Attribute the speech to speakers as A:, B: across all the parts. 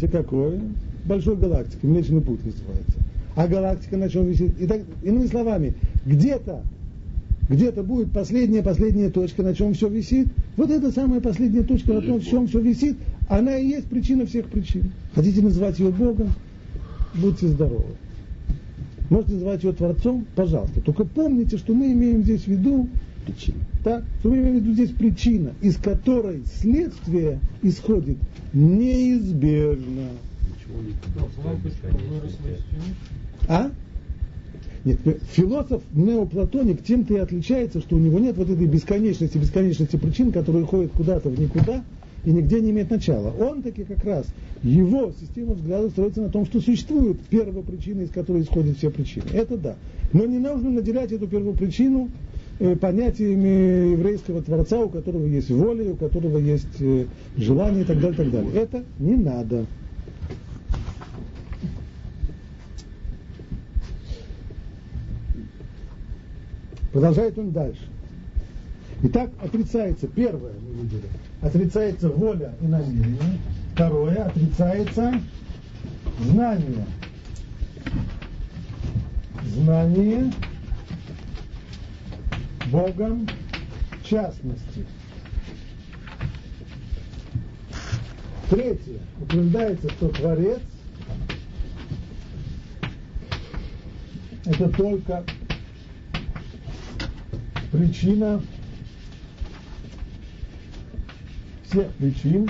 A: Те какое? Большой галактики, Млечный путь называется. А галактика на чем висит? И так, иными словами, где-то где-то будет последняя, последняя точка, на чем все висит. Вот эта самая последняя точка, на том, чем все висит, она и есть причина всех причин. Хотите называть ее Богом? Будьте здоровы. Можете называть ее Творцом? Пожалуйста. Только помните, что мы имеем здесь в виду причину. Так? Что мы имеем в виду здесь причина, из которой следствие исходит неизбежно. А? Нет, философ неоплатоник тем-то и отличается, что у него нет вот этой бесконечности, бесконечности причин, которые ходят куда-то в никуда и нигде не имеет начала. Он таки как раз, его система взглядов строится на том, что существует первопричина, из которой исходят все причины. Это да. Но не нужно наделять эту первопричину э, понятиями еврейского Творца, у которого есть воля, у которого есть э, желание и так далее, и так далее. Это не надо. Продолжает он дальше. Итак, отрицается, первое мы видели, отрицается воля и намерение. Второе, отрицается знание. Знание Богом в частности. Третье, утверждается, что Творец это только причина всех причин,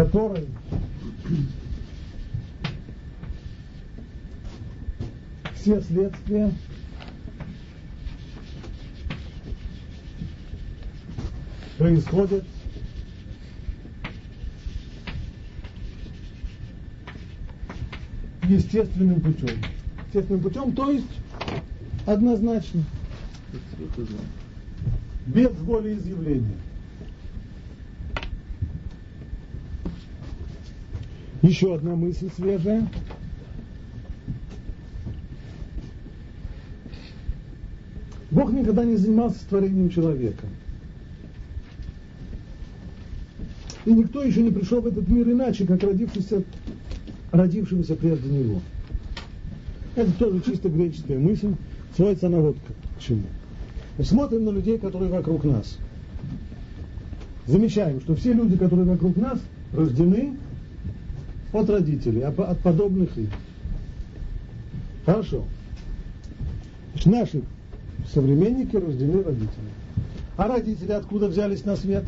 A: из которой все следствия происходят естественным путем. Естественным путем, то есть однозначно. Без волеизъявления. Еще одна мысль свежая. Бог никогда не занимался творением человека. И никто еще не пришел в этот мир иначе, как родившийся родившегося прежде него. Это тоже чисто греческая мысль, сводится она вот к чему. Смотрим на людей, которые вокруг нас. Замечаем, что все люди, которые вокруг нас, рождены от родителей, от подобных их. Хорошо. Значит, наши современники рождены родителями. А родители откуда взялись на свет?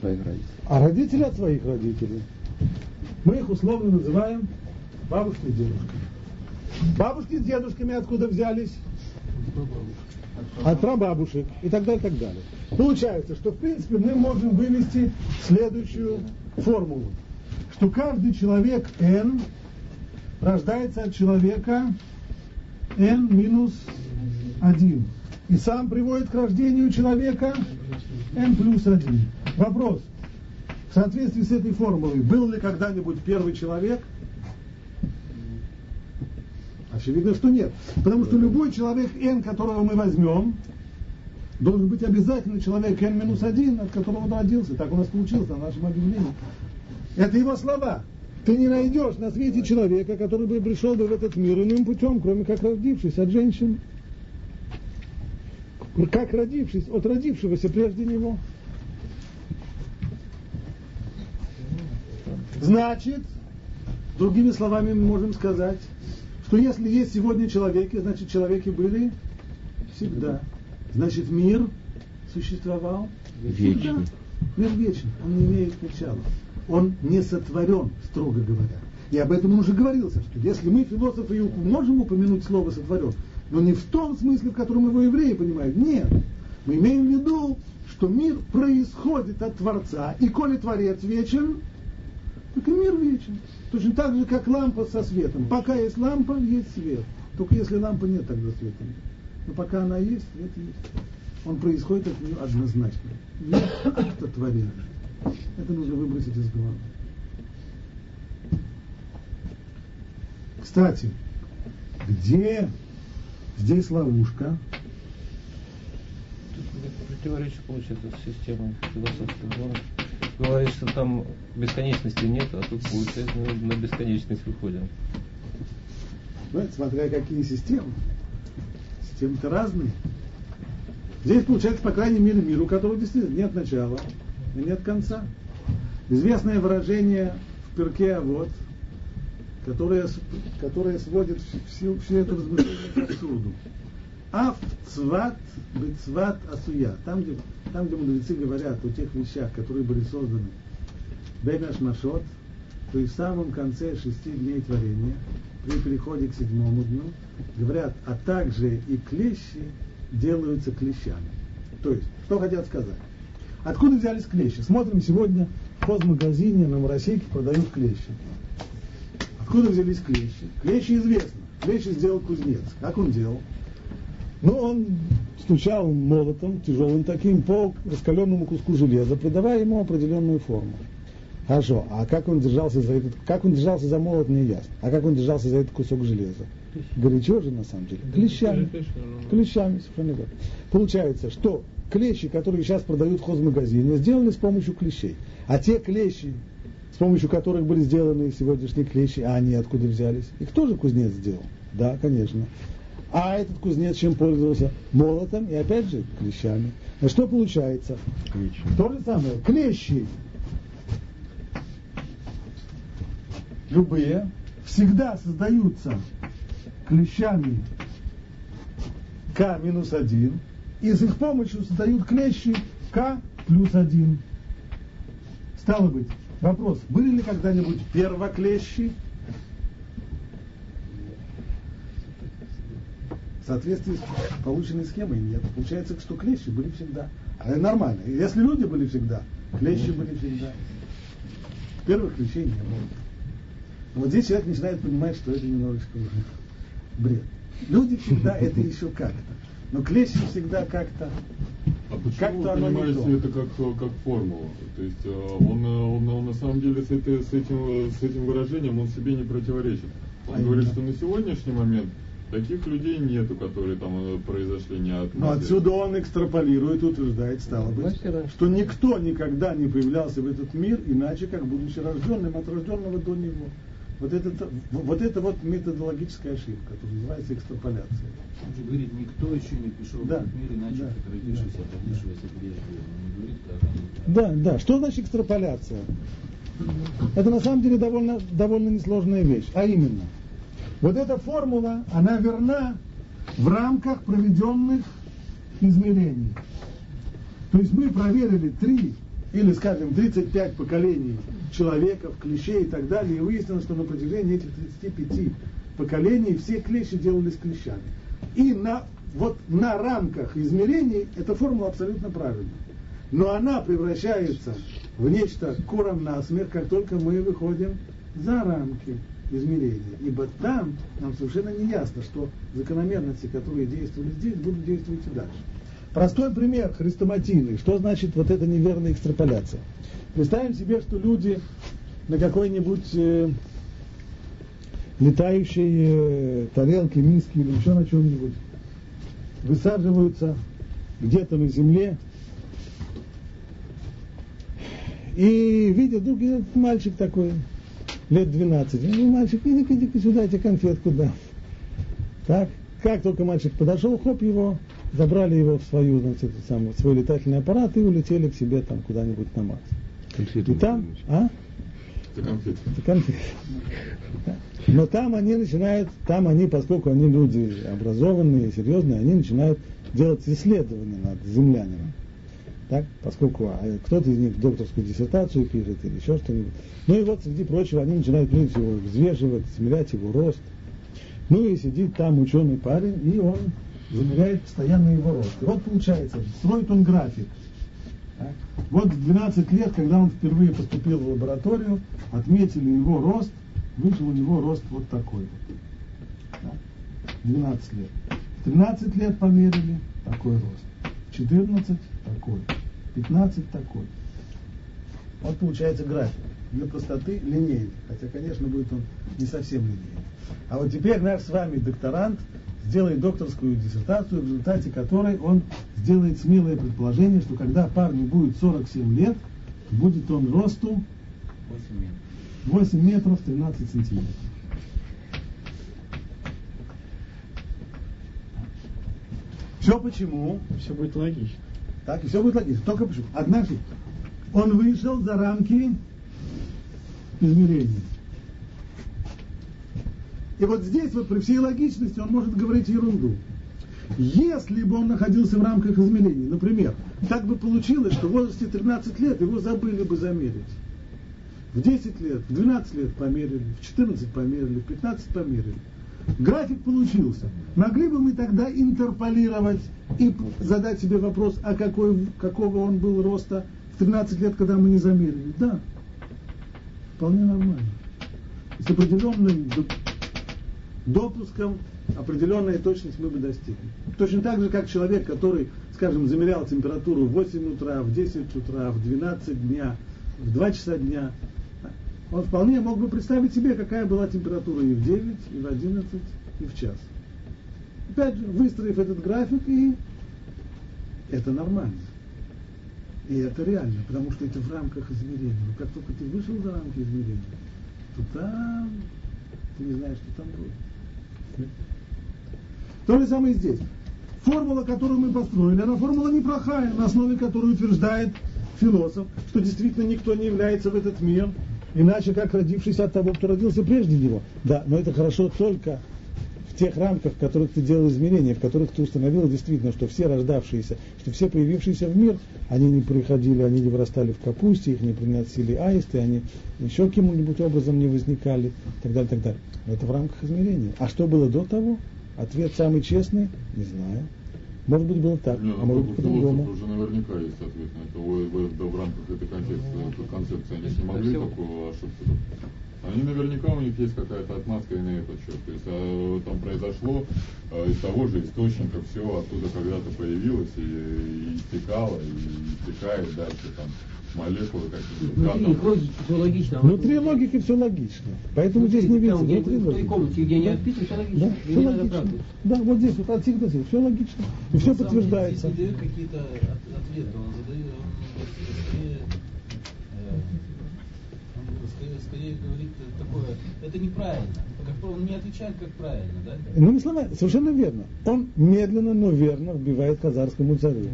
B: Своих родителей.
A: А родители от своих родителей. Мы их условно называем бабушки и дедушками. Бабушки с дедушками откуда взялись? От прабабушек и так далее, и так далее. Получается, что в принципе мы можем вывести следующую формулу, что каждый человек n рождается от человека n минус 1. И сам приводит к рождению человека n плюс 1. Вопрос, в соответствии с этой формулой, был ли когда-нибудь первый человек? Очевидно, что нет. Потому что любой человек n, которого мы возьмем, должен быть обязательно человек n минус один, от которого он родился. Так у нас получилось на нашем объявлении. Это его слова. Ты не найдешь на свете человека, который бы пришел бы в этот мир иным путем, кроме как родившись от женщины. Как родившись от родившегося прежде него. Значит, другими словами мы можем сказать, что если есть сегодня человеки, значит человеки были всегда. Значит мир существовал
B: Вечно.
A: всегда. Мир вечен, он не имеет начала. Он не сотворен, строго говоря. И об этом он уже говорился, что если мы, философы, можем упомянуть слово сотворен, но не в том смысле, в котором его евреи понимают. Нет. Мы имеем в виду, что мир происходит от Творца, и коли Творец вечен, так и мир вечен. Точно так же, как лампа со светом. Пока есть лампа, есть свет. Только если лампы нет, тогда света нет. Но пока она есть, свет есть. Он происходит от нее однозначно. Нет акта творения. Это нужно выбросить из головы. Кстати, Где здесь ловушка?
B: Тут противоречие получается с системой философской. Говорит, что там бесконечности нет, а тут получается на бесконечность выходим.
A: Знаете, смотря какие системы. Системы-то разные. Здесь получается, по крайней мере, мир, у которого действительно нет начала и нет конца. Известное выражение в перке вот, которое, которое сводит всю, всю эту размышление к абсурду. Аф цват бецват асуя. Там где, там, где мудрецы говорят о тех вещах, которые были созданы Бемяш Машот, то есть в самом конце шести дней творения, при переходе к седьмому дню, говорят, а также и клещи делаются клещами. То есть, что хотят сказать? Откуда взялись клещи? Смотрим сегодня в хозмагазине на Моросейке продают клещи. Откуда взялись клещи? Клещи известно. Клещи сделал кузнец. Как он делал? Ну, он стучал молотом, тяжелым таким, по раскаленному куску железа, придавая ему определенную форму. Хорошо, а как он держался за этот, как он держался за молот, не ясно. А как он держался за этот кусок железа? Горячо же, на самом деле. Клещами. Клещами, совершенно верно. Получается, что клещи, которые сейчас продают в хозмагазине, сделаны с помощью клещей. А те клещи, с помощью которых были сделаны сегодняшние клещи, а они откуда взялись? Их тоже кузнец сделал. Да, конечно. А этот кузнец чем пользовался? Молотом и опять же клещами. А что получается? Клещи. То же самое. Клещи любые, всегда создаются клещами К минус один, и с их помощью создают клещи К плюс один. Стало быть, вопрос, были ли когда-нибудь первоклещи? В соответствии с полученной схемой нет. Получается, что клещи были всегда. А это нормально. Если люди были всегда, клещи были всегда. Первых клещей не было. Вот здесь человек начинает понимать, что это немножечко уже бред. Люди всегда это еще как-то. Но клещи всегда как-то
C: а почему как вы понимаете это как, как формулу? То есть э, он, он, он на самом деле с, это, с, этим, с этим выражением он себе не противоречит. Он а говорит, именно. что на сегодняшний момент таких людей нету, которые там э, произошли не от
A: Но отсюда он экстраполирует, утверждает, стало быть, что никто никогда не появлялся в этот мир, иначе как будучи рожденным от рожденного до него. Вот это, вот это вот методологическая ошибка, которая называется экстраполяцией.
B: Он же говорит, никто еще не пришел да, в этот мир иначе, да, да, родившегося прежде. Он говорит, как они...
A: Да, да. Что значит экстраполяция? Это на самом деле довольно, довольно несложная вещь. А именно, вот эта формула, она верна в рамках проведенных измерений. То есть мы проверили три или, скажем, 35 поколений человеков, клещей и так далее, и выяснилось, что на протяжении этих 35 поколений все клещи делались клещами. И на, вот на рамках измерений эта формула абсолютно правильна. Но она превращается в нечто куром на смех, как только мы выходим за рамки измерения. Ибо там нам совершенно не ясно, что закономерности, которые действовали здесь, будут действовать и дальше. Простой пример хрестоматийный. Что значит вот эта неверная экстраполяция? Представим себе, что люди на какой-нибудь э, летающей э, тарелке, миске или еще на чем-нибудь высаживаются где-то на земле и видят, вдруг этот мальчик такой, лет 12. Ну, мальчик, иди, иди, иди сюда, эти конфетку да. Так, как только мальчик подошел, хоп, его, забрали его в свою, значит, самую, свой летательный аппарат и улетели к себе там куда-нибудь на Марс. Конфеты. И там, а?
C: Это конфеты.
A: Это конфеты. Но там они начинают, там они, поскольку они люди образованные, серьезные, они начинают делать исследования над землянином. Так, поскольку а, кто-то из них докторскую диссертацию пишет или еще что-нибудь. Ну и вот, среди прочего, они начинают видеть его взвешивать, измерять его рост. Ну и сидит там ученый парень, и он замеряет постоянно его рост. Вот получается, строит он график – вот в 12 лет, когда он впервые поступил в лабораторию, отметили его рост, вышел у него рост вот такой вот. 12 лет. 13 лет померили, такой рост. 14 такой. 15 такой. Вот получается график. Для простоты линейный. Хотя, конечно, будет он не совсем линейный. А вот теперь наш с вами докторант сделает докторскую диссертацию, в результате которой он сделает смелое предположение, что когда парню будет 47 лет, будет он росту 8 метров, 8 метров 13 сантиметров. Все почему?
B: Все будет логично.
A: Так, и все будет логично. Только почему? Однажды он вышел за рамки измерений. И вот здесь вот при всей логичности он может говорить ерунду. Если бы он находился в рамках измерений, например, так бы получилось, что в возрасте 13 лет его забыли бы замерить. В 10 лет, в 12 лет померили, в 14 померили, в 15 померили. График получился. Могли бы мы тогда интерполировать и задать себе вопрос, а какой, какого он был роста в 13 лет, когда мы не замерили? Да, вполне нормально. С определенным допуском определенная точность мы бы достигли. Точно так же, как человек, который, скажем, замерял температуру в 8 утра, в 10 утра, в 12 дня, в 2 часа дня, он вполне мог бы представить себе, какая была температура и в 9, и в 11, и в час. Опять же, выстроив этот график, и это нормально. И это реально, потому что это в рамках измерения. Но как только ты вышел за рамки измерения, то там ты не знаешь, что там будет. То же самое здесь. Формула, которую мы построили, она формула неплохая, на основе которой утверждает философ, что действительно никто не является в этот мир иначе как родившийся от того, кто родился прежде него. Да, но это хорошо только в тех рамках, в которых ты делал измерения, в которых ты установил действительно, что все рождавшиеся, что все появившиеся в мир, они не приходили, они не вырастали в капусте, их не приносили аисты, они еще каким-нибудь образом не возникали, и так далее, так далее. Но это в рамках измерения. А что было до того? Ответ самый честный, не знаю. Может быть, было так,
C: Нет, а может быть, по-другому. уже наверняка есть ответ на это. Вы, вы, да, в рамках этой концепции, концепции они не могли такую ошибку они наверняка у них есть какая-то отмазка и на этот счет. То есть а, там произошло а, из того же источника все оттуда когда-то появилось и, и истекало, и истекает дальше там молекулы какие-то.
A: Внутри логики все логично. Внутри логики все логично. Поэтому внутри, здесь не видно. Внутри
D: в той комнате, где они отписаны, все логично.
A: Да, все логично. Да, вот здесь вот от всех до всех, все логично. И все подтверждается.
D: Если дают какие-то ответы, он задает, он скорее, говорит такое, это неправильно. Он не отвечает как правильно, да?
A: Ну, слова, совершенно верно. Он медленно, но верно вбивает казарскому царю,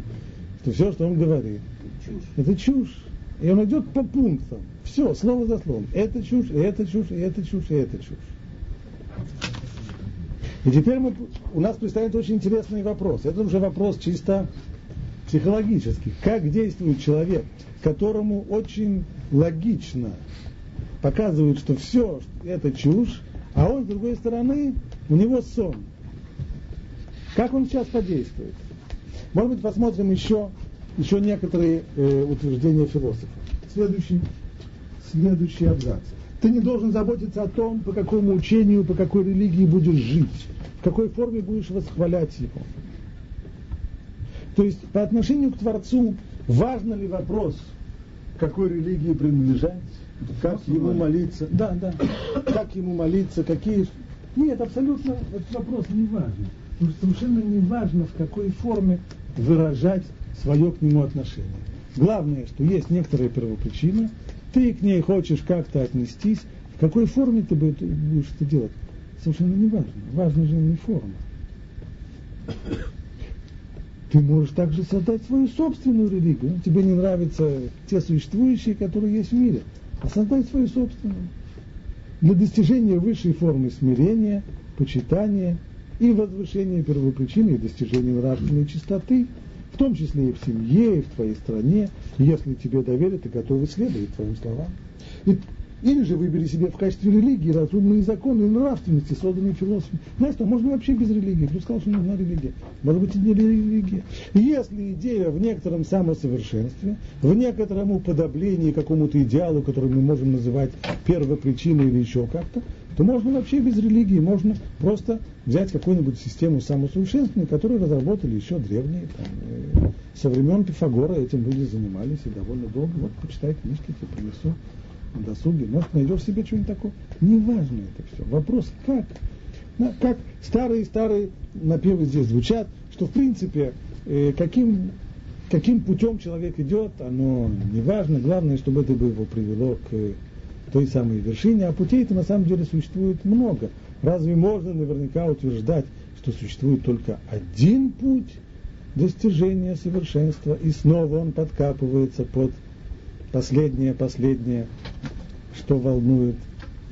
A: что все, что он говорит, чушь. это чушь. И он идет по пунктам. Все, слово за словом. Это чушь, и это чушь, и это чушь, и это чушь. И теперь мы, у нас предстоит очень интересный вопрос. Это уже вопрос чисто психологический. Как действует человек, которому очень логично показывают, что все это чушь, а он, с другой стороны, у него сон. Как он сейчас подействует? Может быть, посмотрим еще еще некоторые э, утверждения философа. Следующий, следующий абзац. Ты не должен заботиться о том, по какому учению, по какой религии будешь жить, в какой форме будешь восхвалять его. То есть по отношению к Творцу важно ли вопрос, какой религии принадлежать, как ему молиться, да, да, как ему молиться, какие... Нет, абсолютно этот вопрос не важен. Совершенно не важно, в какой форме выражать свое к нему отношение. Главное, что есть некоторая первопричина, ты к ней хочешь как-то отнестись, в какой форме ты будешь это делать, совершенно не важно. Важна же не форма. Ты можешь также создать свою собственную религию. Тебе не нравятся те существующие, которые есть в мире, а создать свою собственную. Для достижения высшей формы смирения, почитания и возвышения первопричины и достижения нравственной чистоты – в том числе и в семье, и в твоей стране. И если тебе доверили, ты готов следовать твоим словам. И, или же выбери себе в качестве религии разумные законы и нравственности, созданные философами. Знаешь что, можно вообще без религии. Кто сказал, что нужна религия? Может быть, и не религия. Если идея в некотором самосовершенстве, в некотором уподоблении какому-то идеалу, который мы можем называть первопричиной или еще как-то, то можно вообще без религии, можно просто взять какую-нибудь систему самосовершенствования, которую разработали еще древние, там, э, со времен Пифагора этим люди занимались и довольно долго. Вот почитай книжки, тебе принесу на досуге, может, найдешь себе что-нибудь такое. Неважно это все. Вопрос как. Как старые-старые напевы здесь звучат, что в принципе э, каким, каким путем человек идет, оно не важно, главное, чтобы это бы его привело к той самой вершине, а путей-то на самом деле существует много. Разве можно наверняка утверждать, что существует только один путь достижения совершенства, и снова он подкапывается под последнее, последнее, что волнует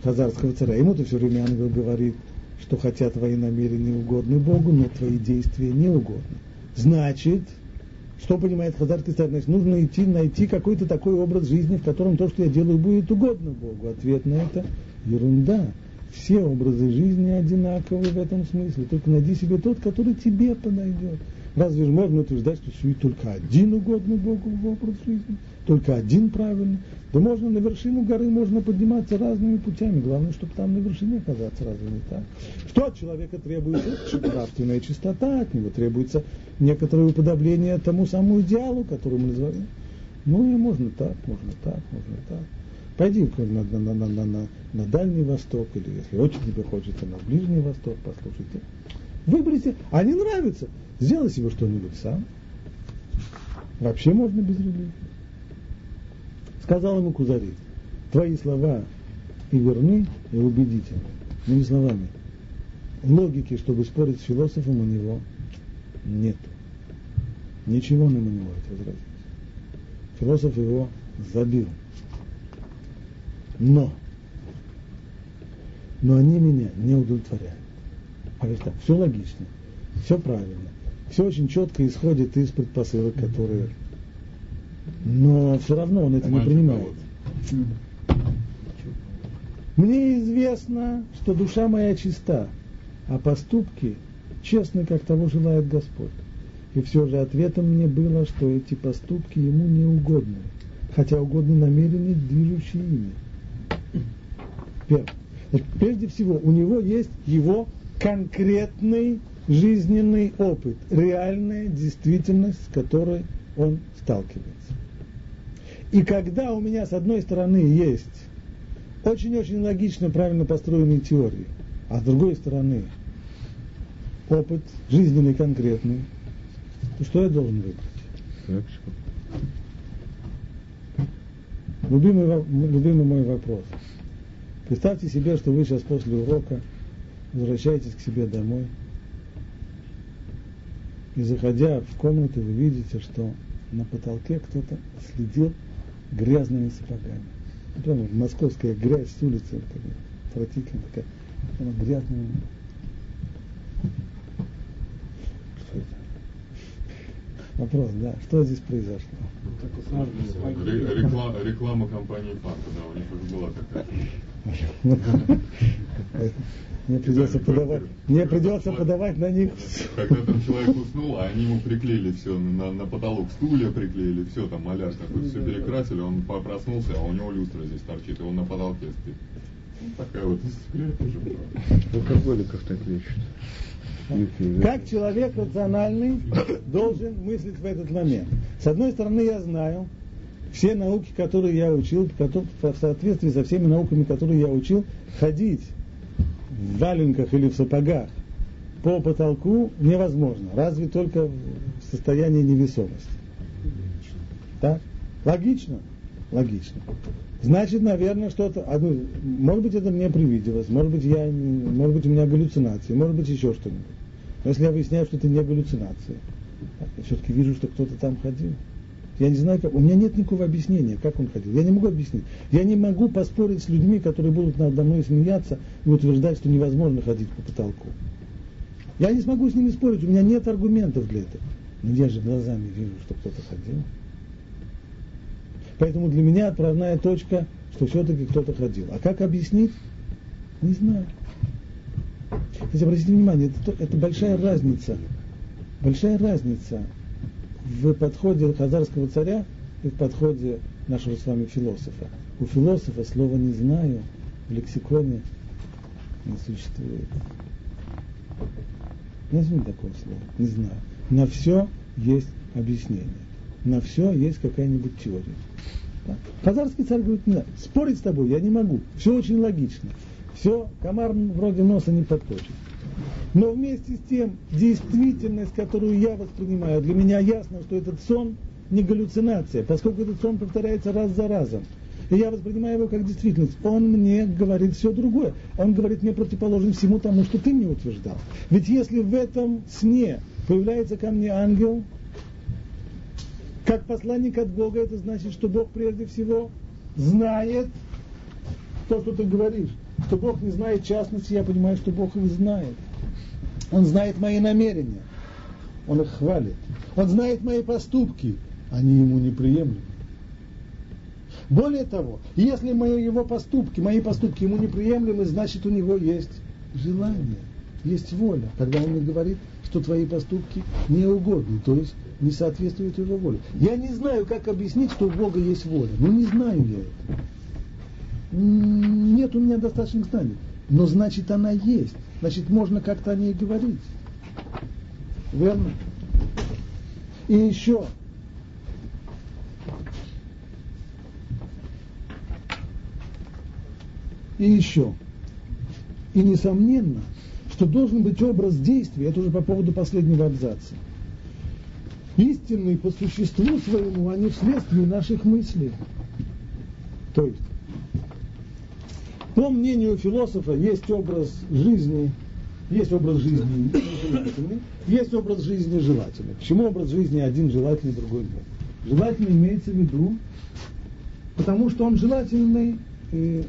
A: хазарского царя. Ему-то все время ангел говорит, что хотя твои намерения угодны Богу, но твои действия не угодны. Значит, что понимает хазарский царь? Значит, нужно идти, найти какой-то такой образ жизни, в котором то, что я делаю, будет угодно Богу. Ответ на это – ерунда. Все образы жизни одинаковы в этом смысле. Только найди себе тот, который тебе подойдет. Разве же можно утверждать, что существует только один угодный Богу в образ жизни? Только один правильный? Да можно на вершину горы, можно подниматься разными путями. Главное, чтобы там на вершине оказаться, разве не так? Что от человека требуется? Нравственная чистота, от него требуется некоторое уподобление тому самому идеалу, который мы называем. Ну и можно так, можно так, можно так. Пойди на, на, на, на, на, на Дальний Восток, или если очень тебе хочется, на Ближний Восток, послушайте. Выберите, они нравятся. Сделай себе что-нибудь сам. Вообще можно без религии. Сказал ему Кузари, твои слова и верны, и убедительны. Иными словами, логики, чтобы спорить с философом, у него нет. Ничего ему не может возразить. Философ его забил. Но, но они меня не удовлетворяют. А так, все логично, все правильно, все очень четко исходит из предпосылок, которые... Но все равно он это не принимает. Мне известно, что душа моя чиста, а поступки честны, как того желает Господь. И все же ответом мне было, что эти поступки ему не угодны, хотя угодны намерения, движущие ими. Первое. Прежде всего, у него есть его конкретный жизненный опыт, реальная действительность, с которой он сталкивается. И когда у меня с одной стороны есть очень-очень логично, правильно построенные теории, а с другой стороны опыт жизненный, конкретный, то что я должен выбрать? Любимый, любимый мой вопрос. Представьте себе, что вы сейчас после урока возвращаетесь к себе домой – и заходя в комнату, вы видите, что на потолке кто-то следил грязными сапогами. Ну, прямо московская грязь с улицы, такая, отвратительная такая, она грязная. Что это? Вопрос, да, что здесь произошло?
C: Реклама, реклама компании Фанта, да, у них уже была такая.
A: Мне придется подавать, мне придется подавать на них.
C: Когда там человек уснул, а они ему приклеили все на, на потолок, стулья приклеили, все там маляж такой, все перекрасили, он проснулся, а у него люстра здесь торчит, и он на потолке спит. Ну, такая вот история тоже была.
B: Алкоголиков так лечат.
A: Как человек рациональный должен мыслить в этот момент? С одной стороны, я знаю, все науки, которые я учил, в соответствии со всеми науками, которые я учил, ходить в валенках или в сапогах по потолку невозможно, разве только в состоянии невесомости. Так? Логично? Логично. Значит, наверное, что-то, ну, может быть, это мне привиделось, может быть, я, может быть, у меня галлюцинации, может быть, еще что-нибудь. Но если я выясняю, что это не галлюцинации, я все-таки вижу, что кто-то там ходил. Я не знаю, как, у меня нет никакого объяснения, как он ходил. Я не могу объяснить. Я не могу поспорить с людьми, которые будут надо мной смеяться и утверждать, что невозможно ходить по потолку. Я не смогу с ними спорить, у меня нет аргументов для этого. Но я же глазами вижу, что кто-то ходил. Поэтому для меня отправная точка, что все-таки кто-то ходил. А как объяснить? Не знаю. Кстати, обратите внимание, это, это большая разница. Большая разница в подходе хазарского царя и в подходе нашего с вами философа. У философа слова «не знаю» в лексиконе не существует. Не знаю такого слова, не знаю. На все есть объяснение. На все есть какая-нибудь теория. Да? Хазарский царь говорит, нет, спорить с тобой я не могу, все очень логично. Все, комар вроде носа не подточит. Но вместе с тем, действительность, которую я воспринимаю, для меня ясно, что этот сон не галлюцинация, поскольку этот сон повторяется раз за разом. И я воспринимаю его как действительность. Он мне говорит все другое. Он говорит мне противоположным всему тому, что ты мне утверждал. Ведь если в этом сне появляется ко мне ангел, как посланник от Бога, это значит, что Бог прежде всего знает то, что ты говоришь. Что Бог не знает частности, я понимаю, что Бог их знает. Он знает мои намерения. Он их хвалит. Он знает мои поступки. Они ему неприемлемы. Более того, если мои его поступки, мои поступки ему неприемлемы, значит у него есть желание, есть воля. Когда он мне говорит, что твои поступки не угодны, то есть не соответствуют его воле. Я не знаю, как объяснить, что у Бога есть воля. Ну не знаю я это. Нет у меня достаточных знаний. Но значит она есть. Значит, можно как-то о ней говорить. Верно? И еще. И еще. И несомненно, что должен быть образ действия, это уже по поводу последнего абзаца, истинный по существу своему, а не вследствие наших мыслей. То есть, по мнению философа, есть образ жизни, есть образ жизни есть образ жизни желательный. Почему образ жизни один желательный, другой нет? Желательный имеется в виду, потому что он желательный, и,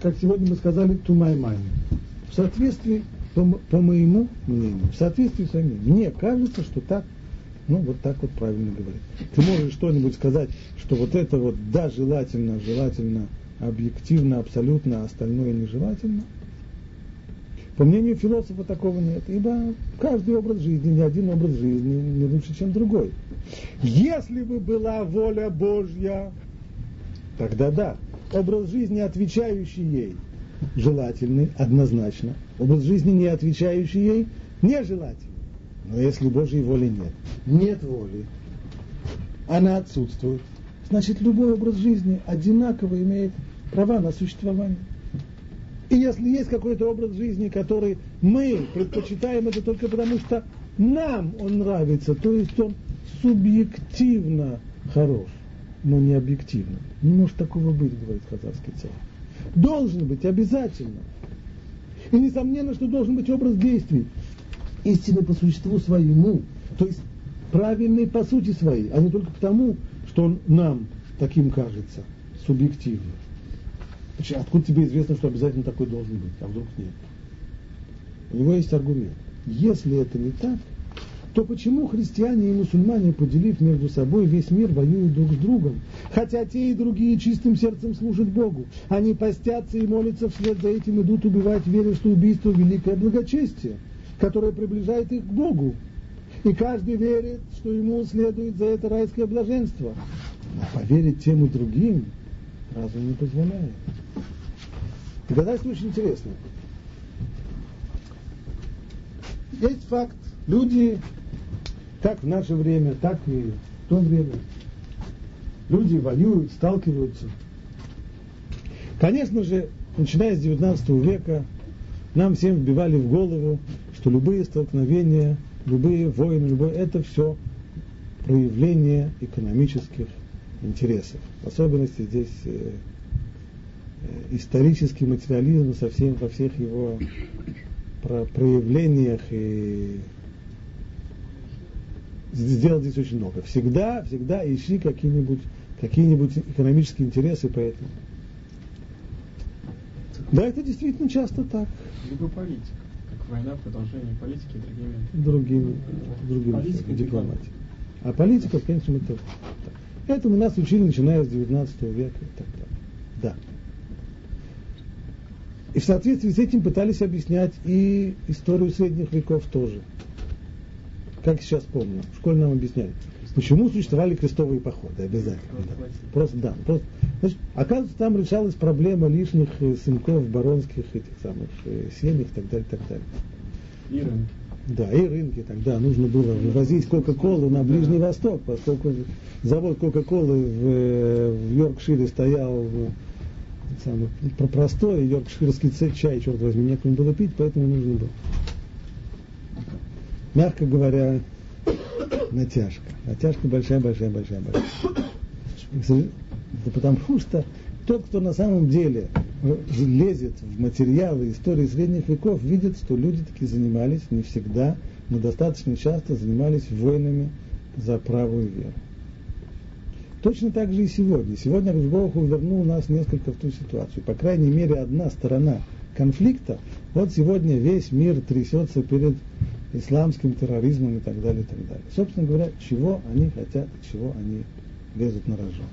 A: как сегодня мы сказали, to my mind. В соответствии, по, по моему мнению, в соответствии с моим Мне кажется, что так ну, вот так вот правильно говорить. Ты можешь что-нибудь сказать, что вот это вот, да, желательно, желательно, объективно, абсолютно, а остальное нежелательно? По мнению философа такого нет, ибо каждый образ жизни, ни один образ жизни не лучше, чем другой. Если бы была воля Божья, тогда да, образ жизни, отвечающий ей, желательный, однозначно. Образ жизни, не отвечающий ей, нежелательный. Но если Божьей воли нет, нет воли, она отсутствует, значит любой образ жизни одинаково имеет права на существование. И если есть какой-то образ жизни, который мы предпочитаем это только потому, что нам он нравится, то есть он субъективно хорош, но не объективно. Не может такого быть, говорит казахский царь. Должен быть обязательно. И несомненно, что должен быть образ действий истины по существу своему, то есть правильный по сути своей, а не только потому, что он нам таким кажется, субъективно. Почему? Откуда тебе известно, что обязательно такой должен быть, а вдруг нет? У него есть аргумент. Если это не так, то почему христиане и мусульмане, поделив между собой весь мир, воюют друг с другом? Хотя те и другие чистым сердцем служат Богу. Они постятся и молятся вслед за этим, идут убивать, веря, что убийство – великое благочестие которое приближает их к Богу. И каждый верит, что ему следует за это райское блаженство. А поверить тем и другим разум не позволяет. Доказательство очень интересно. Есть факт. Люди, как в наше время, так и в то время, люди воюют, сталкиваются. Конечно же, начиная с 19 века, нам всем вбивали в голову, что любые столкновения, любые войны, любое, это все проявление экономических интересов. В особенности здесь э, э, исторический материализм совсем во всех его про проявлениях и сделал здесь очень много. Всегда, всегда ищи какие-нибудь какие-нибудь экономические интересы поэтому. Да, это действительно часто так.
E: Либо политика война, продолжение политики другими,
A: другими, другими
E: политика
A: дипломатией. А политика, в конечном итоге. Этому нас учили, начиная с 19 века и так далее. Да. И в соответствии с этим пытались объяснять и историю средних веков тоже. Как сейчас помню, в школе нам объясняли. Почему существовали крестовые походы? Обязательно. Да. Просто да. Просто, значит, оказывается, там решалась проблема лишних э, сынков баронских этих самых э, семьях и так далее, так далее.
E: И.
A: Да, и рынки тогда нужно было вывозить Кока-Колу на Ближний Восток, поскольку завод Кока-Колы в, в Йоркшире стоял самый простой, йоркширский чай, черт возьми, некому было пить, поэтому нужно было. Мягко говоря, натяжка. Натяжка большая, большая, большая, большая. Да потому что тот, кто на самом деле лезет в материалы истории средних веков, видит, что люди таки занимались не всегда, но достаточно часто занимались войнами за правую веру. Точно так же и сегодня. Сегодня Рушбоху вернул нас несколько в ту ситуацию. По крайней мере, одна сторона конфликта, вот сегодня весь мир трясется перед исламским терроризмом и так далее, и так далее. Собственно говоря, чего они хотят, чего они лезут на рожон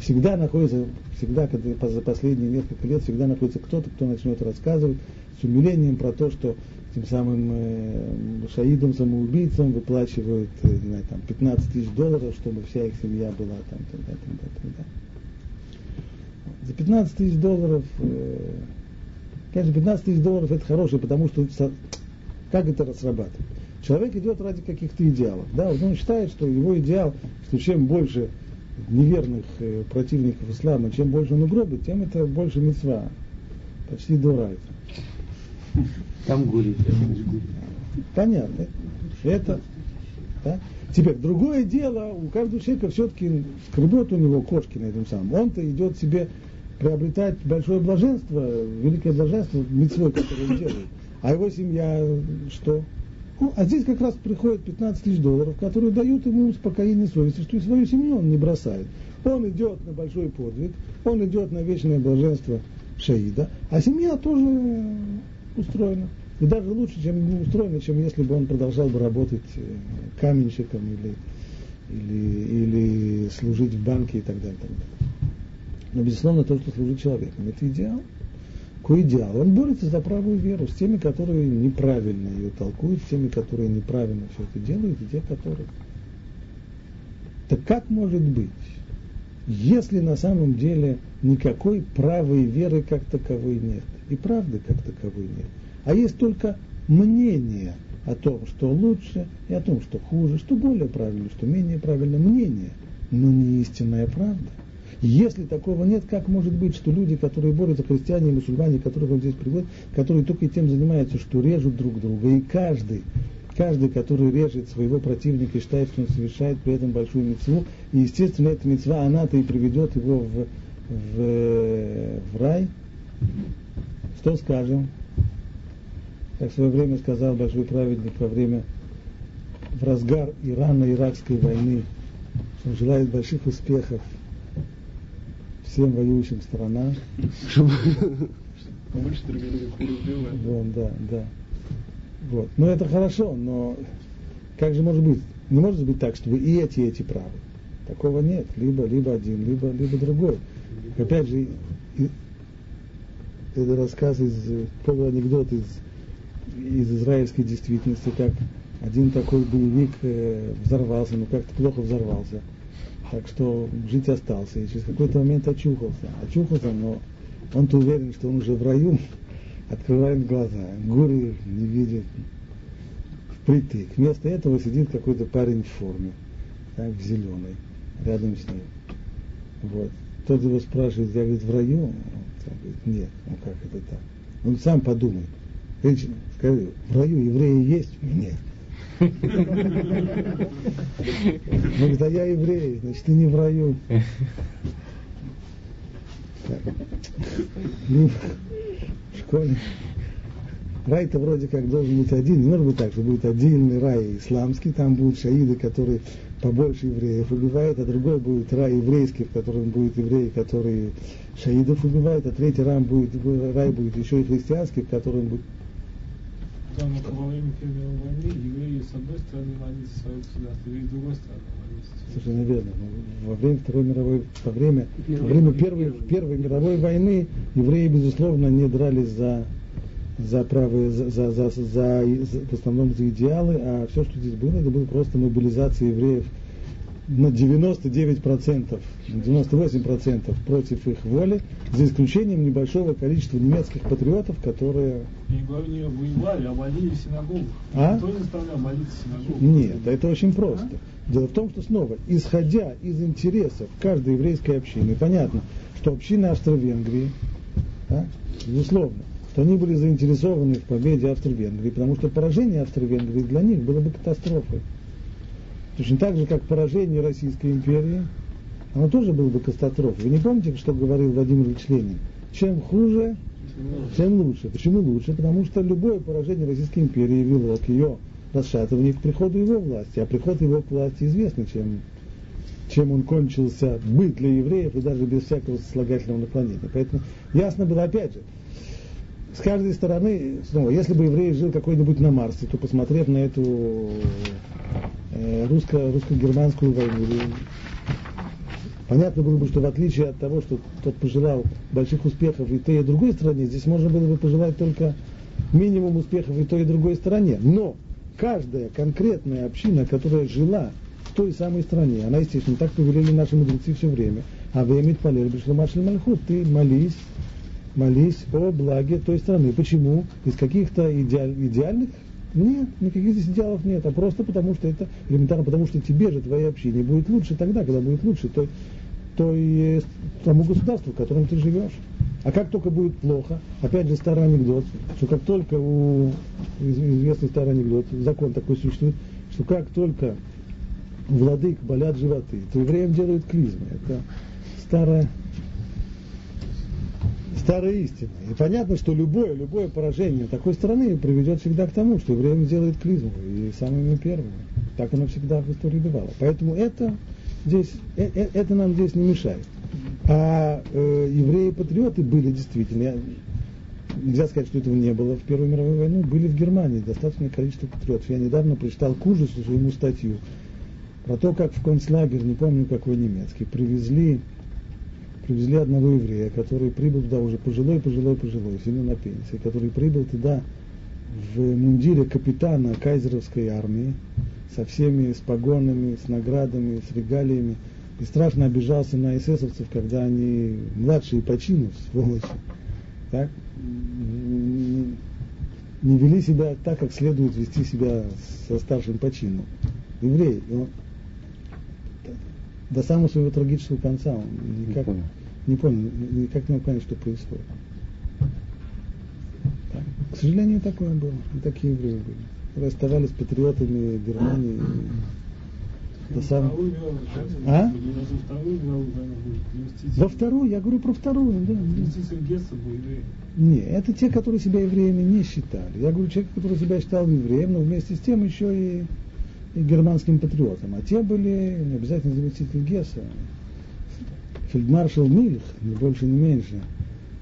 A: всегда находится, всегда, когда за последние несколько лет, всегда находится кто-то, кто начнет рассказывать с умилением про то, что тем самым э, шаидам-самоубийцам выплачивают, э, не знаю, там, 15 тысяч долларов, чтобы вся их семья была там, тогда, тогда, тогда. За 15 тысяч долларов, э, конечно, 15 тысяч долларов это хорошее, потому что как это срабатывает? Человек идет ради каких-то идеалов. Да? Вот он считает, что его идеал, что чем больше неверных э, противников ислама, чем больше он угробит, тем это больше мецва. Почти дурайт.
B: Там гури,
A: Понятно. Это, да? Теперь, другое дело, у каждого человека все-таки скребет у него кошки на этом самом. Он-то идет себе приобретать большое блаженство, великое блаженство, мецвой, которое он делает. А его семья что? Ну, а здесь как раз приходит 15 тысяч долларов, которые дают ему успокоение совести, что и свою семью он не бросает. Он идет на большой подвиг, он идет на вечное блаженство шаида, а семья тоже устроена. И даже лучше, чем устроена, чем если бы он продолжал бы работать э, каменщиком или, или, или служить в банке и так далее. так далее. Но, безусловно, то, что служит человеком, это идеал к идеалу. Он борется за правую веру с теми, которые неправильно ее толкуют, с теми, которые неправильно все это делают, и те, которые... Так как может быть, если на самом деле никакой правой веры как таковой нет, и правды как таковой нет, а есть только мнение о том, что лучше, и о том, что хуже, что более правильно, что менее правильно, мнение, но не истинная правда – если такого нет, как может быть, что люди, которые борются, христиане и мусульмане, которых он здесь приводит, которые только тем занимаются, что режут друг друга, и каждый, каждый, который режет своего противника и считает, что он совершает при этом большую мецву, и, естественно, эта мецва, она-то и приведет его в, в, в рай, что скажем? Как в свое время сказал большой праведник во время, в разгар Ирано-Иракской войны, что он желает больших успехов всем воюющим сторонам.
E: Побольше друг друга
A: Вот, да, да. Вот. Но это хорошо, но как же может быть? Не может быть так, чтобы и эти, и эти правы. Такого нет. Либо, либо один, либо, либо другой. Опять же, это рассказ из, полуанекдот из, из израильской действительности, как один такой боевик э, взорвался, ну как-то плохо взорвался так что жить остался. И через какой-то момент очухался. Очухался, но он-то уверен, что он уже в раю, открывает глаза. Горы не видит впритык. Вместо этого сидит какой-то парень в форме, так, в зеленой, рядом с ним. Вот. Тот его спрашивает, я говорит, в раю? Он говорит, нет, ну как это так? Он сам подумай. Женщина, скажи, в раю евреи есть? Нет. Он говорит, а я еврей, значит, ты не в раю. Ну, в школе. Рай-то вроде как должен быть один, не может быть так, что будет отдельный рай исламский, там будут шаиды, которые побольше евреев убивают, а другой будет рай еврейский, в котором будут евреи, которые шаидов убивают, а третий рай будет, рай будет еще и христианский, в котором будет
E: Там во время Первой мировой войны евреи с одной стороны молились за свое государство, и с другой стороны молились.
A: Совершенно верно. Во время Второй мировой, во время, во время Первой, Первой мировой войны евреи, безусловно, не дрались за, за правые, за, за, за, за, в основном за идеалы, а все, что здесь было, это была просто мобилизация евреев на 99%, 98% против их воли, за исключением небольшого количества немецких патриотов, которые...
E: И главное, воевали, а молили в синагогах.
A: А?
E: Никто не заставлял молиться в синагогах.
A: Нет, это очень просто. Дело в том, что снова, исходя из интересов каждой еврейской общины, понятно, что община Австро-Венгрии, да, безусловно, что они были заинтересованы в победе Австро-Венгрии, потому что поражение Австро-Венгрии для них было бы катастрофой. Точно так же, как поражение Российской империи, оно тоже было бы катастрофой. Вы не помните, что говорил Владимир Ильич Ленин? Чем хуже, тем лучше. Почему лучше? Потому что любое поражение Российской империи вело к ее расшатыванию, к приходу его власти. А приход его к власти известно, чем, чем он кончился быть для евреев и даже без всякого сослагательного наклонения. Поэтому ясно было, опять же, с каждой стороны, снова, если бы еврей жил какой-нибудь на Марсе, то посмотрев на эту русско- русско-германскую войну, понятно было бы, что в отличие от того, что тот пожелал больших успехов и той, и другой стране, здесь можно было бы пожелать только минимум успехов и той, и другой стороне. Но каждая конкретная община, которая жила в той самой стране, она, естественно, так повелели наши мудрецы все время, а имеете полер Бешламашли Мальхут, ты молись молись о благе той страны. Почему? Из каких-то идеаль, идеальных? Нет, никаких здесь идеалов нет, а просто потому что это элементарно, потому что тебе же, твоей общине будет лучше тогда, когда будет лучше той, той, тому государству, в котором ты живешь. А как только будет плохо, опять же старый анекдот, что как только у известный старый анекдот, закон такой существует, что как только владык болят животы, то евреям делают клизмы. Это старая старая истина. И понятно, что любое, любое поражение такой страны приведет всегда к тому, что время сделает клизму, и самыми первыми. Так оно всегда в истории бывало. Поэтому это, здесь, э, э, это нам здесь не мешает. А э, евреи-патриоты были действительно, нельзя сказать, что этого не было в Первую мировую войну, были в Германии достаточное количество патриотов. Я недавно прочитал к ужасу своему статью про то, как в концлагерь, не помню какой немецкий, привезли привезли одного еврея, который прибыл туда уже пожилой, пожилой, пожилой, сильно на пенсии, который прибыл туда в мундире капитана кайзеровской армии, со всеми, с погонами, с наградами, с регалиями, и страшно обижался на эсэсовцев, когда они младшие по чину, сволочи, так, не вели себя так, как следует вести себя со старшим по чину. Еврей, он, до самого своего трагического конца он никак не, не понял, никак не мог понять, что происходит. Так. К сожалению, такое было. И такие евреи были. Которые оставались патриотами Германии. До сам... А? Во вторую, я говорю про вторую, да. Нет, это те, которые себя евреями не считали. Я говорю, человек, который себя считал евреем, но вместе с тем еще и германским патриотам. А те были не обязательно заместитель Гесса, фельдмаршал Мильх, не больше, не меньше,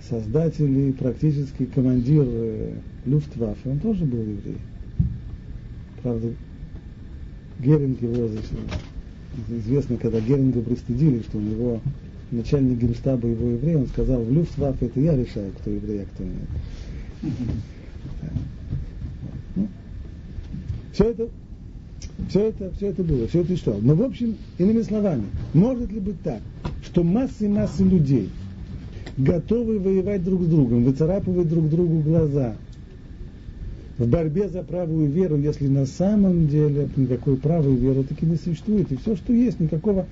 A: создатель и практически командир э, Люфтваффе, он тоже был еврей. Правда, Геринг его известно, когда Геринга пристыдили, что у него начальник генштаба его еврей, он сказал, в Люфтваффе это я решаю, кто еврей, а кто нет. Ну, все это все это, все это было, все это что. Но в общем, иными словами, может ли быть так, что массы и массы людей готовы воевать друг с другом, выцарапывать друг другу глаза в борьбе за правую веру, если на самом деле никакой правой веры таки не существует. И все, что есть, никакого...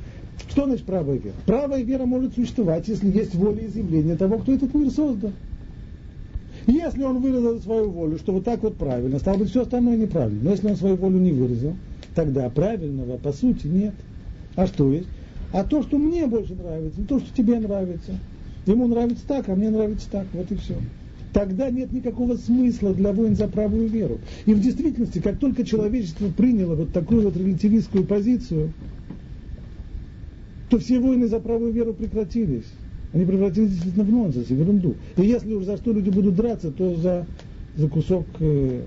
A: Что значит правая вера? Правая вера может существовать, если есть воля изъявления того, кто этот мир создал. Если он выразил свою волю, что вот так вот правильно, стало быть, все остальное неправильно. Но если он свою волю не выразил, тогда правильного по сути нет. А что есть? А то, что мне больше нравится, то, что тебе нравится. Ему нравится так, а мне нравится так. Вот и все. Тогда нет никакого смысла для войн за правую веру. И в действительности, как только человечество приняло вот такую вот релятивистскую позицию, то все войны за правую веру прекратились. Они превратились действительно в нонсенс в ерунду. И если уж за что люди будут драться, то за, за кусок э,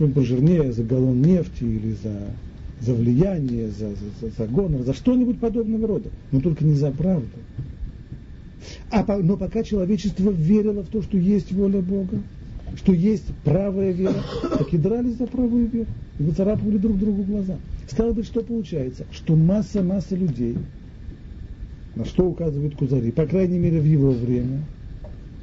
A: что-нибудь пожирнее, за галлон нефти или за, за влияние, за, за, за гонор, за что-нибудь подобного рода. Но только не за правду. А, но пока человечество верило в то, что есть воля Бога, что есть правая вера, так и дрались за правую веру. И выцарапывали друг другу глаза. Стало быть, что получается? Что масса-масса людей, на что указывают Кузари, по крайней мере в его время,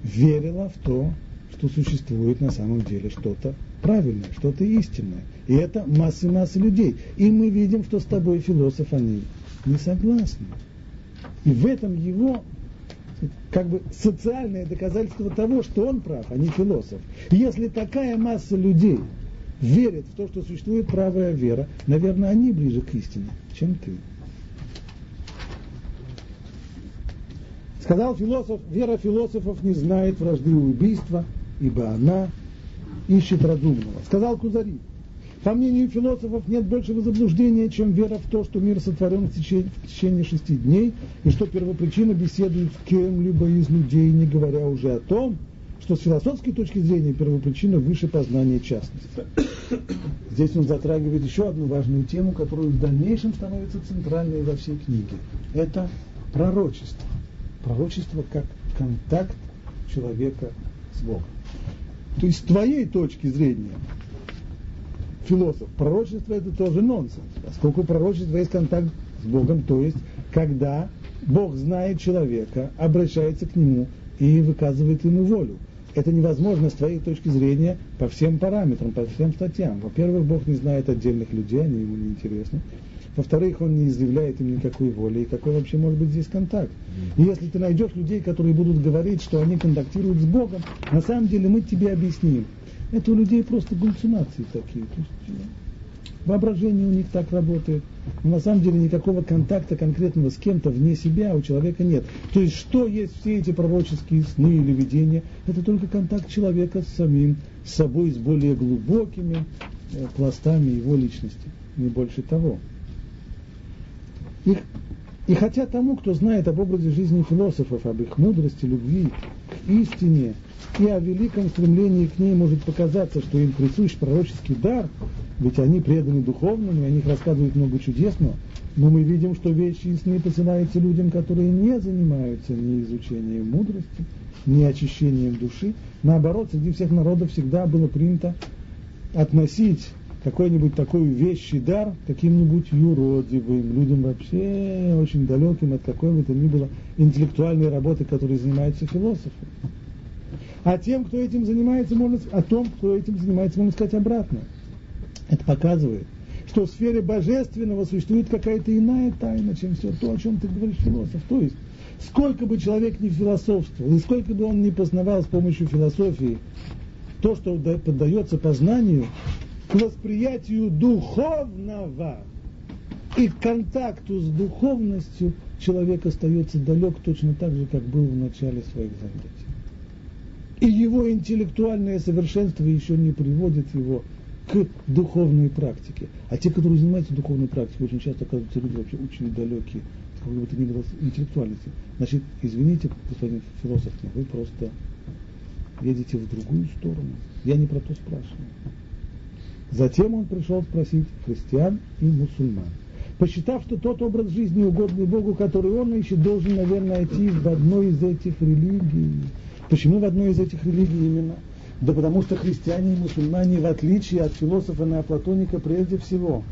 A: верила в то, что существует на самом деле что-то правильное, что-то истинное. И это массы-массы людей. И мы видим, что с тобой, философ, они не согласны. И в этом его как бы социальное доказательство того, что он прав, а не философ. Если такая масса людей верит в то, что существует правая вера, наверное, они ближе к истине, чем ты. Сказал философ, вера философов не знает вражды убийства, ибо она ищет разумного. Сказал Кузари, по мнению философов, нет большего заблуждения, чем вера в то, что мир сотворен в течение, в течение шести дней, и что первопричина беседует с кем-либо из людей, не говоря уже о том, что с философской точки зрения первопричина выше познания частности. Здесь он затрагивает еще одну важную тему, которая в дальнейшем становится центральной во всей книге. Это пророчество. Пророчество как контакт человека с Богом. То есть с твоей точки зрения, философ, пророчество это тоже нонсенс, поскольку пророчество есть контакт с Богом, то есть когда Бог знает человека, обращается к нему и выказывает ему волю. Это невозможно с твоей точки зрения по всем параметрам, по всем статьям. Во-первых, Бог не знает отдельных людей, они ему не интересны. Во-вторых, он не изъявляет им никакой воли. И какой вообще может быть здесь контакт? И если ты найдешь людей, которые будут говорить, что они контактируют с Богом, на самом деле мы тебе объясним. Это у людей просто галлюцинации такие. То есть, воображение у них так работает. Но на самом деле никакого контакта конкретного с кем-то вне себя у человека нет. То есть что есть все эти пророческие сны или видения? Это только контакт человека с самим с собой, с более глубокими э, пластами его личности. Не больше того. И, и хотя тому, кто знает об образе жизни философов, об их мудрости, любви к истине и о великом стремлении к ней может показаться, что им присущ пророческий дар, ведь они преданы духовному, и о них рассказывают много чудесного, но мы видим, что вещи и сны посылаются людям, которые не занимаются ни изучением мудрости, ни очищением души. Наоборот, среди всех народов всегда было принято относить какой-нибудь такой вещий дар каким-нибудь юродивым, людям вообще очень далеким от какой бы то ни было интеллектуальной работы, которой занимаются философы. А тем, кто этим занимается, можно, о том, кто этим занимается, можно сказать обратно. Это показывает, что в сфере божественного существует какая-то иная тайна, чем все то, о чем ты говоришь, философ. То есть, сколько бы человек ни философствовал, и сколько бы он ни познавал с помощью философии то, что поддается познанию, восприятию духовного и контакту с духовностью человек остается далек точно так же, как был в начале своих занятий. И его интеллектуальное совершенство еще не приводит его к духовной практике. А те, которые занимаются духовной практикой, очень часто оказываются люди вообще очень далекие от какой бы то ни было интеллектуальности. Значит, извините, господин философ, вы просто едете в другую сторону. Я не про то спрашиваю. Затем он пришел спросить христиан и мусульман. Посчитав, что тот образ жизни, угодный Богу, который он ищет, должен, наверное, найти в одной из этих религий. Почему в одной из этих религий именно? Да потому что христиане и мусульмане, в отличие от философа неоплатоника, прежде всего,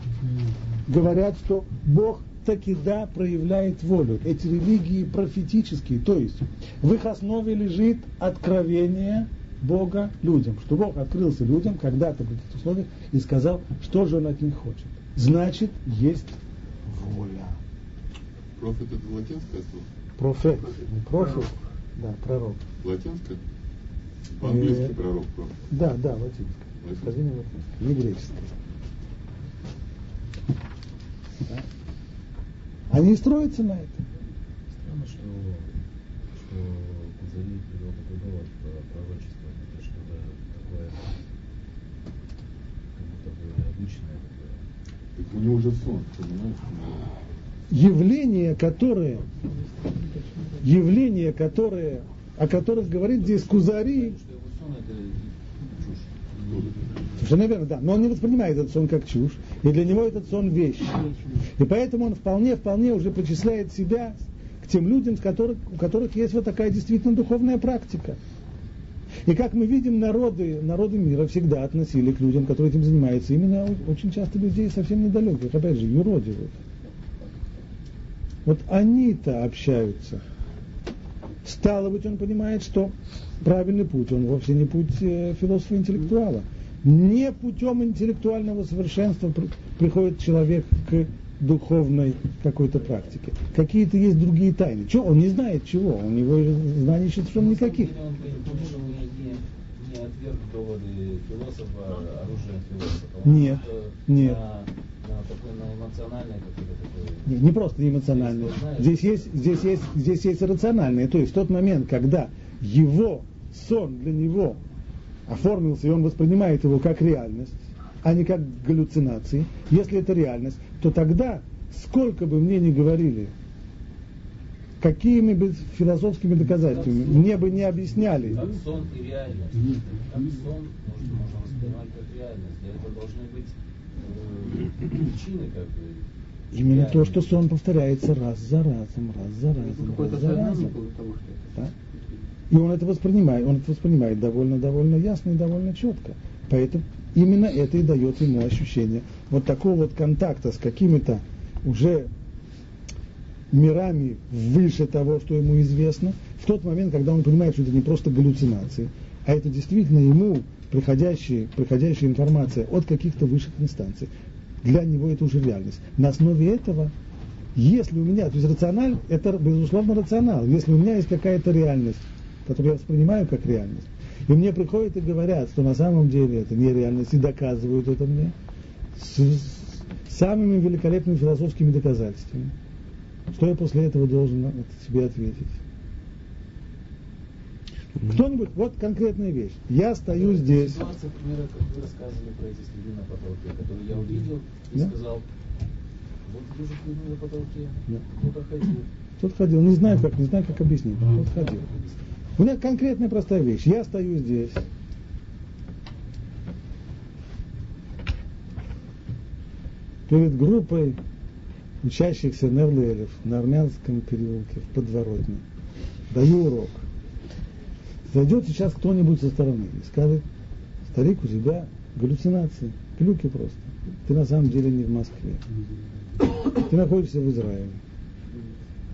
A: говорят, что Бог таки да проявляет волю. Эти религии профетические, то есть в их основе лежит откровение Бога людям, что Бог открылся людям когда-то в этих условиях и сказал, что же Он от них хочет. Значит, есть воля.
C: Профет это латинское слово?
A: Профет, не профет, да, пророк.
C: По-английски
A: Э,
C: пророк, профет.
A: Да, да. Латинское. Сказание латинское, не греческое. Да. Они строятся на этом.
F: Странно, что, что Кузари привел такой довод про пророчество. Это что-то такое, как будто бы обычное такое.
C: Так у него же сон, понимаешь?
A: Явления, которые, явления, которые, о которых говорит здесь Кузари. Совершенно верно, да. Но он не воспринимает этот сон как чушь. И для него этот сон вещь. И поэтому он вполне, вполне уже причисляет себя к тем людям, которых, у которых есть вот такая действительно духовная практика. И как мы видим, народы, народы мира всегда относили к людям, которые этим занимаются, именно очень часто людей совсем недалеких, опять же, юродивых. Вот они-то общаются. Стало быть, он понимает, что правильный путь, он вовсе не путь э, философа-интеллектуала. Не путем интеллектуального совершенства приходит человек к духовной какой-то практике. Какие-то есть другие тайны. Чего? Он не знает чего. У него знаний совершенно никаких.
D: Он не, отверг доводы философа, оружие философа.
A: Нет, нет.
D: На, на такой на эмоциональное какое-то такое.
A: Не, не просто эмоциональное. Здесь есть, здесь есть, здесь есть рациональное. То есть в тот момент, когда его сон для него оформился, и он воспринимает его как реальность, а не как галлюцинации, если это реальность, то тогда, сколько бы мне ни говорили, какими бы философскими доказательствами мне бы не объясняли.
D: Как сон и реальность. Как сон может, можно воспринимать как реальность. Для этого должны быть э, причины, как бы.
A: Именно то, что сон повторяется раз за разом, раз за разом, раз за разом. Да? И он это воспринимает, он это воспринимает довольно, довольно ясно и довольно четко. Поэтому именно это и дает ему ощущение вот такого вот контакта с какими-то уже мирами выше того, что ему известно, в тот момент, когда он понимает, что это не просто галлюцинации, а это действительно ему приходящая, приходящая информация от каких-то высших инстанций. Для него это уже реальность. На основе этого, если у меня, то есть рациональ, это безусловно рационал, если у меня есть какая-то реальность, которую я воспринимаю как реальность, и мне приходят и говорят, что на самом деле это не реальность, и доказывают это мне с, с самыми великолепными философскими доказательствами. Что я после этого должен себе ответить? Кто-нибудь, вот конкретная вещь. Я стою
D: да,
A: здесь.
D: Ситуация, например, как вы рассказывали про эти следы на потолке, которые я увидел и да? сказал, вот вижу следы на потолке, да. кто-то ходил.
A: Кто-то ходил, не знаю как, не знаю как объяснить, кто-то ходил. У меня конкретная простая вещь. Я стою здесь. Перед группой учащихся Невлелев на армянском переулке в подворотне. Даю урок. Зайдет сейчас кто-нибудь со стороны и скажет, старик, у тебя галлюцинации, глюки просто. Ты на самом деле не в Москве. Ты находишься в Израиле.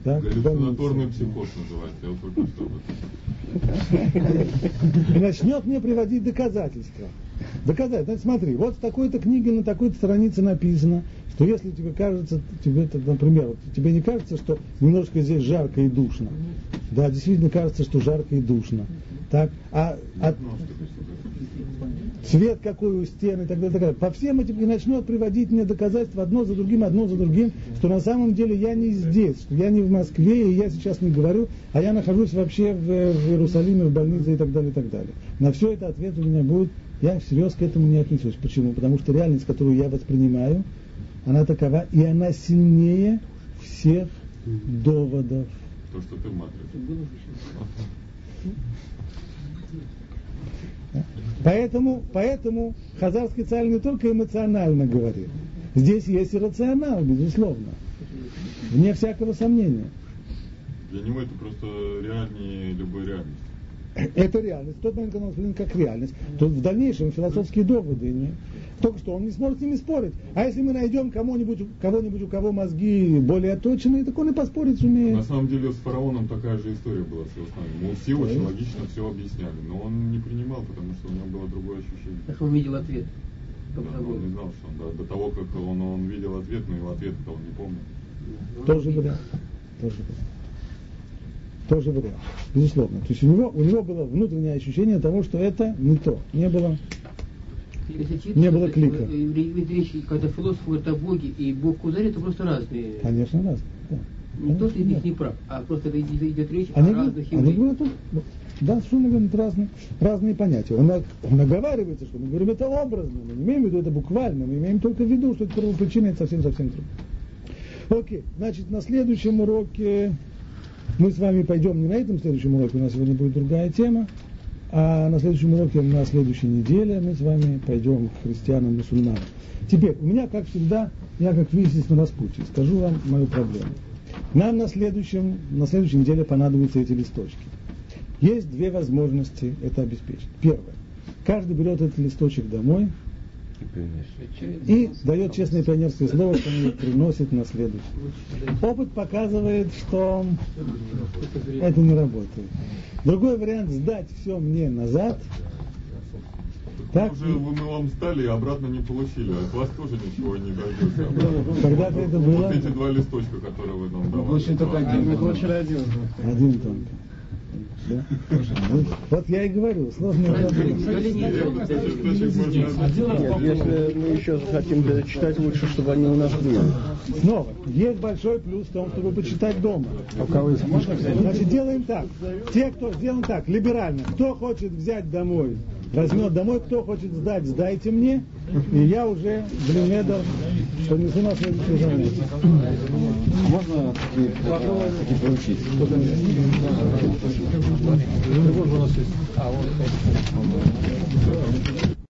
C: Так, Галлюцинаторный психоз называется, я только что
A: И начнет мне приводить доказательства. Доказать, значит, смотри, вот в такой-то книге на такой-то странице написано, что если тебе кажется, тебе, например, вот, тебе не кажется, что немножко здесь жарко и душно. Да, действительно кажется, что жарко и душно. Так, а, а цвет какой у стены и так далее, так далее. По всем этим и начнет приводить мне доказательства одно за другим, одно за другим, что на самом деле я не здесь, что я не в Москве, и я сейчас не говорю, а я нахожусь вообще в, в Иерусалиме, в больнице и так далее, и так далее. На все это ответ у меня будет, я всерьез к этому не отнесусь. Почему? Потому что реальность, которую я воспринимаю, она такова, и она сильнее всех доводов.
C: То, что ты матрица.
A: Поэтому, поэтому Хазар специально не только эмоционально говорит. Здесь есть и рационал, безусловно. Вне всякого сомнения.
C: Для него это просто реальнее любой реальности.
A: Это реальность. В тот момент, когда он воспринят как реальность, то в дальнейшем философские доводы не, только что он не сможет с ними спорить. А если мы найдем кого-нибудь, кого-нибудь, у кого мозги более точные, так он и поспорить сумеет.
C: На самом деле с фараоном такая же история была с его Мы все очень логично все объясняли, но он не принимал, потому что у него было другое ощущение.
G: Так он видел ответ.
C: Да, он не знал, что он до, до того, как он, он видел ответ, но его ответ он не помнил.
A: Тоже вариант. Тоже вариант. Тоже вариант. Безусловно. То есть у него, у него было внутреннее ощущение того, что это не то. Не было не было клика.
G: Вещи, когда философ говорит о Боге и Бог Кузаре, это просто разные.
A: Конечно, разные. Да.
G: Не то, что из них не прав, а просто это идет речь они, о разных
A: они говорят, ну, да, совершенно верно, это разные, разные понятия. Он, он оговаривается, что мы говорим это образно, мы не имеем в виду это буквально, мы имеем только в виду, что это первопричина, это совсем-совсем другое. Окей, значит, на следующем уроке мы с вами пойдем не на этом следующем уроке, у нас сегодня будет другая тема, а на следующем уроке, на следующей неделе мы с вами пойдем к христианам мусульманам. Теперь, у меня, как всегда, я как выяснилось на распутье, скажу вам мою проблему. Нам на, следующем, на следующей неделе понадобятся эти листочки. Есть две возможности это обеспечить. Первое. Каждый берет этот листочек домой и дает честное пионерское слово, что он приносит на следующий. Опыт показывает, что это не работает. Другой вариант сдать все мне назад.
C: Так, уже вы, мы вам сдали и обратно не получили. От вас тоже ничего не дойдет.
A: Когда-то это было.
C: Вот эти два листочка, которые вы нам давали.
F: Очень только один. Мы получили один.
A: Один только. Да? Ну, вот я и говорю, сложная проблема.
F: Если мы еще хотим читать, лучше, чтобы они у нас были.
A: Снова, есть большой плюс в том, чтобы почитать дома. Значит, делаем так. Те, кто сделан так, либерально. Кто хочет взять домой, возьмет домой, кто хочет сдать, сдайте мне, и я уже блинедер понесу на следующее занятие.
F: Можно такие получить?
B: Вот у нас есть. А, вот.